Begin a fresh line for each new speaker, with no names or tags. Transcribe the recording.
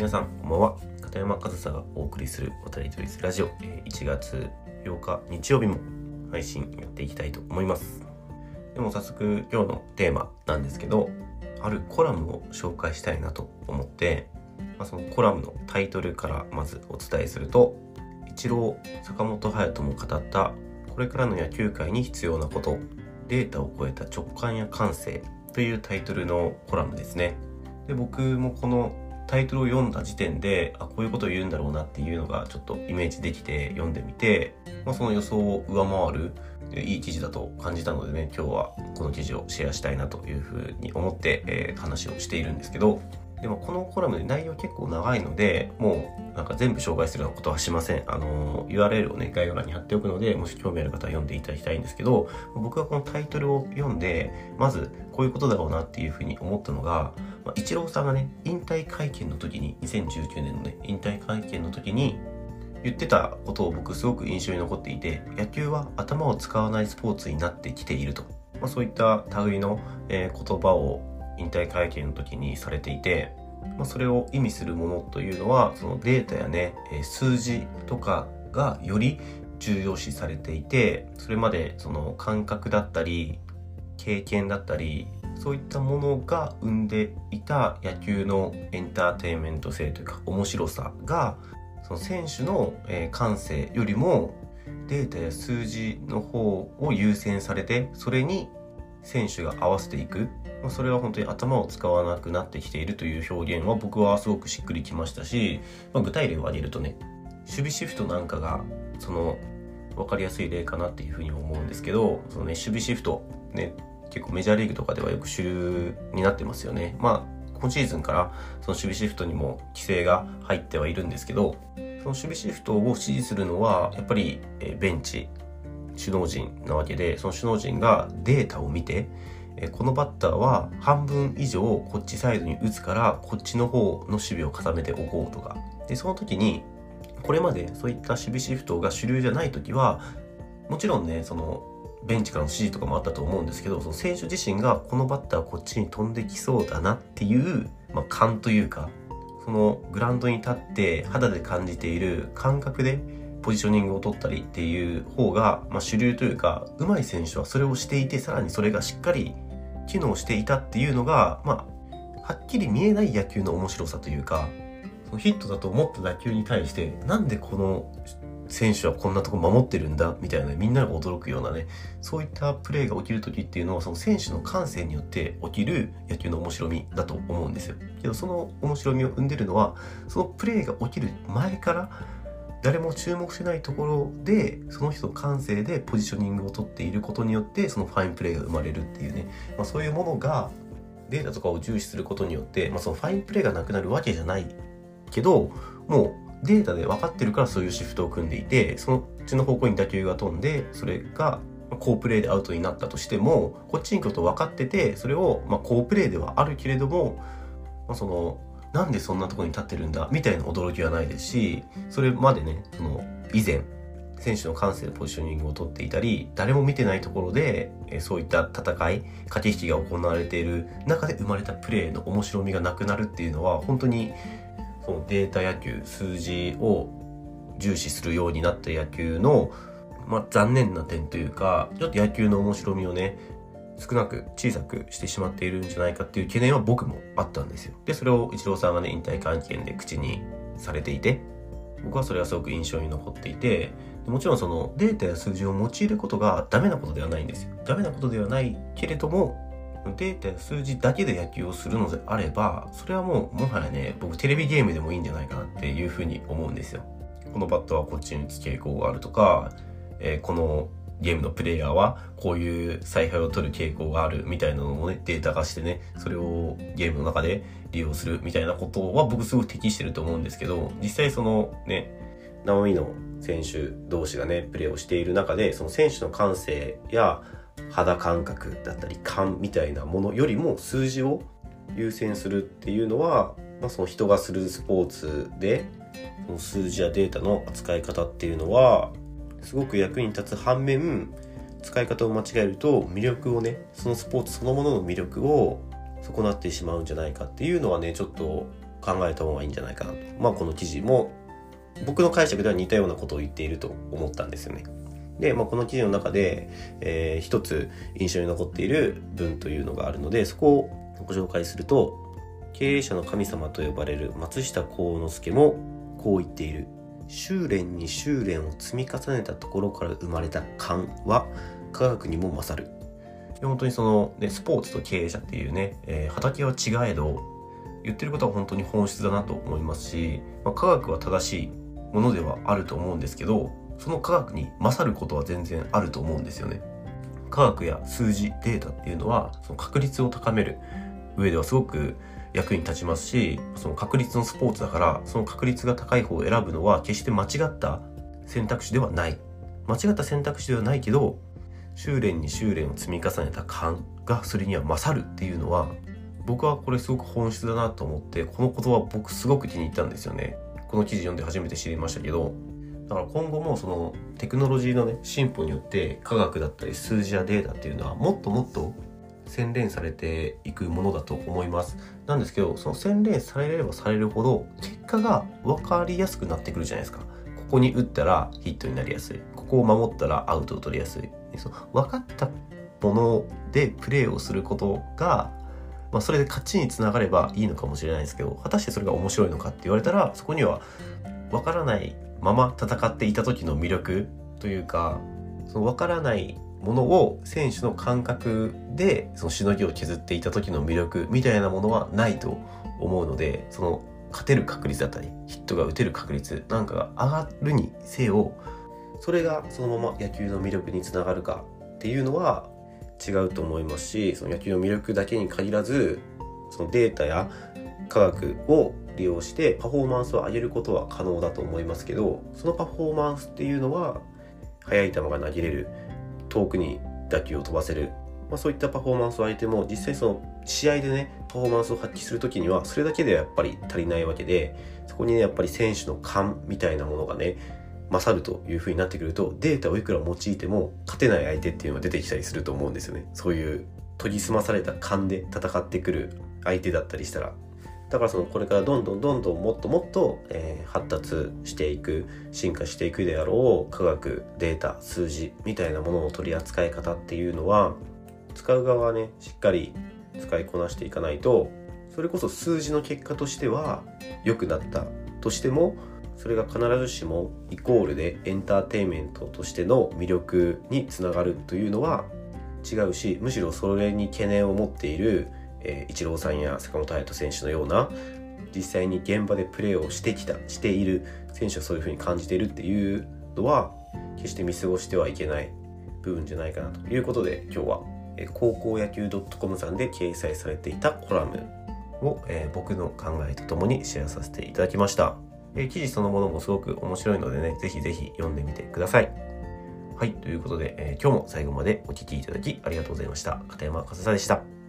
皆さんこんばんは。片山和沙がお送りする渡り鳥ラジオ。1月8日日曜日も配信やっていきたいと思います。でも早速今日のテーマなんですけどあるコラムを紹介したいなと思って、まあ、そのコラムのタイトルからまずお伝えするとイチロー坂本勇人も語ったこれからの野球界に必要なことデータを超えた直感や感性というタイトルのコラムですね。で僕もこのタイトルを読んだ時点であこういうことを言うんだろうなっていうのがちょっとイメージできて読んでみて、まあ、その予想を上回るいい記事だと感じたのでね今日はこの記事をシェアしたいなというふうに思って、えー、話をしているんですけどでもこのコラムで内容結構長いのでもうなんか全部紹介するようなことはしません。あの URL をね概要欄に貼っておくのでもし興味ある方は読んでいただきたいんですけど僕はこのタイトルを読んでまずこういうことだろうなっていうふうに思ったのが、まあ、イチローさんがね引退会見の時に2019年のね引退会見の時に言ってたことを僕すごく印象に残っていて野球は頭を使わないスポーツになってきていると、まあ、そういった類の、えー、言葉を引退会見の時にされていて、まあ、それを意味するものというのはそのデータやね、え数字とかがより重要視されていてそれまでその感覚だったり経験だったりそういったものが生んでいた野球のエンターテインメント性というか面白さがその選手の感性よりもデータや数字の方を優先されてそれに選手が合わせていく。まあ、それは本当に頭を使わなくなってきているという表現は僕はすごくしっくりきましたし、まあ、具体例を挙げるとね守備シフトなんかがその分かりやすい例かなっていうふうに思うんですけどその、ね、守備シフトね結構メジャーリーグとかではよく主流になってますよね。まあ今シーズンからその守備シフトにも規制が入ってはいるんですけどその守備シフトを支持するのはやっぱりベンチ首脳陣なわけでその首脳陣がデータを見てこのバッターは半分以上こっちサイドに打つからこっちの方の守備を固めておこうとかでその時にこれまでそういった守備シフトが主流じゃない時はもちろんねそのベンチからの指示とかもあったと思うんですけどその選手自身がこのバッターこっちに飛んできそうだなっていう、まあ、勘というかそのグラウンドに立って肌で感じている感覚でポジショニングを取ったりっていう方が、まあ、主流というか上手い選手はそれをしていてさらにそれがしっかり機能していたっていうのが、まあ、はっきり見えない野球の面白さというか、そのヒットだと思った打球に対して、なんでこの選手はこんなとこ守ってるんだみたいなみんなが驚くようなねそういったプレーが起きる時っていうのはその選手の感性によって起きる野球の面白みだと思うんですよ。けどその面白みを生んでるのはそのプレーが起きる前から誰も注目してないところでその人の感性でポジショニングを取っていることによってそのファインプレーが生まれるっていうね、まあ、そういうものがデータとかを重視することによって、まあ、そのファインプレーがなくなるわけじゃないけどもうデータで分かってるからそういうシフトを組んでいてそのうちの方向に打球が飛んでそれが好プレーでアウトになったとしてもこっちに来ると分かっててそれをまあ好プレーではあるけれども、まあ、そのなんでそんなとこに立ってるんだみたいな驚きはないですしそれまでねその以前選手の感性でポジショニングを取っていたり誰も見てないところでそういった戦い駆け引きが行われている中で生まれたプレーの面白みがなくなるっていうのは本当にそのデータ野球数字を重視するようになった野球の、まあ、残念な点というかちょっと野球の面白みをね少なく小さくしてしまっているんじゃないかっていう懸念は僕もあったんですよ。で、それをイチローさんがね、引退会見で口にされていて、僕はそれはすごく印象に残っていて、もちろんそのデータや数字を用いることがダメなことではないんですよ。ダメなことではないけれども、データや数字だけで野球をするのであれば、それはもうもはやね、僕テレビゲームでもいいんじゃないかなっていうふうに思うんですよ。このバットはこっちに打つ傾向があるとか、えー、このゲームのプレイヤーはこういう采配を取る傾向があるみたいなのをね、データ化してね、それをゲームの中で利用するみたいなことは僕すごく適してると思うんですけど、実際そのね、生身の選手同士がね、プレーをしている中で、その選手の感性や肌感覚だったり感みたいなものよりも数字を優先するっていうのは、まあ、その人がするスポーツでその数字やデータの扱い方っていうのはすごく役に立つ反面使い方を間違えると魅力をねそのスポーツそのものの魅力を損なってしまうんじゃないかっていうのはねちょっと考えた方がいいんじゃないかなと。まあこの記事も僕の解釈では似たようなことを言っていると思ったんですよね。で、まあ、この記事の中で、えー、一つ印象に残っている文というのがあるので、そこをご紹介すると、経営者の神様と呼ばれる松下幸之助もこう言っている。修練に修練を積み重ねたところから生まれた勘は科学にも勝る。本当にその、ね、スポーツと経営者っていうね、えー、畑は違えど、言ってることは本当に本質だなと思いますし、まあ、科学は正しいものではあると思うんですけど、その科学に勝ることは全然あると思うんですよね。科学や数字、データっていうのは、その確率を高める上ではすごく役に立ちますし、その確率のスポーツだから、その確率が高い方を選ぶのは決して間違った選択肢ではない。間違った選択肢ではないけど、修練に修練を積み重ねた勘がそれには勝るっていうのは、僕はこれすごく本質だなと思って、この言葉僕すごく気に入ったんですよね。この記事読んで初めて知りましたけど、だから今後もそのテクノロジーのね進歩によって科学だったり数字やデータっていうのはもっともっと洗練されていくものだと思います。なんですけどその洗練されればされるほど結果が分かりやすくなってくるじゃないですか。ここに打ったらヒットになりやすい。ここを守ったらアウトを取りやすい。その分かったものでプレーをすることがまあ、それで勝ちにつながればいいのかもしれないですけど果たしてそれが面白いのかって言われたらそこには分からないまま戦っていた時の魅力というかその分からないものを選手の感覚でそのしのぎを削っていた時の魅力みたいなものはないと思うのでその勝てる確率だったりヒットが打てる確率なんかが上がるにせよそれがそのまま野球の魅力につながるかっていうのは違うと思いますしその野球の魅力だけに限らずそのデータや科学を利用してパフォーマンスを上げることは可能だと思いますけどそのパフォーマンスっていうのは速い球が投げれる遠くに打球を飛ばせる、まあ、そういったパフォーマンスを相手も実際その試合でねパフォーマンスを発揮する時にはそれだけではやっぱり足りないわけでそこにねやっぱり選手の勘みたいなものがね勝るという風になってくるとデータをいくら用いても勝てない相手っていうのが出てきたりすると思うんですよね。そういう研ぎ澄まされた勘で戦ってくる相手だったりしたら。だからそのこれからどんどんどんどんもっともっと、えー、発達していく進化していくであろう科学データ数字みたいなものの取り扱い方っていうのは使う側はねしっかり使いこなしていかないとそれこそ数字の結果としては良くなったとしてもそれが必ずしもイコールでエンターテインメントとしての魅力につながるというのは違うしむしろそれに懸念を持っているえー、イチローさんや坂本勇人選手のような実際に現場でプレーをしてきたしている選手はそういうふうに感じているっていうのは決して見過ごしてはいけない部分じゃないかなということで今日は、え、高校野球 .com さんで掲載されていたコラムを、えー、僕の考えとともにシェアさせていただきました、えー、記事そのものもすごく面白いのでねぜひぜひ読んでみてください。はいということで、え今日も最後までお聴きいただきありがとうございました。片山和沙でした。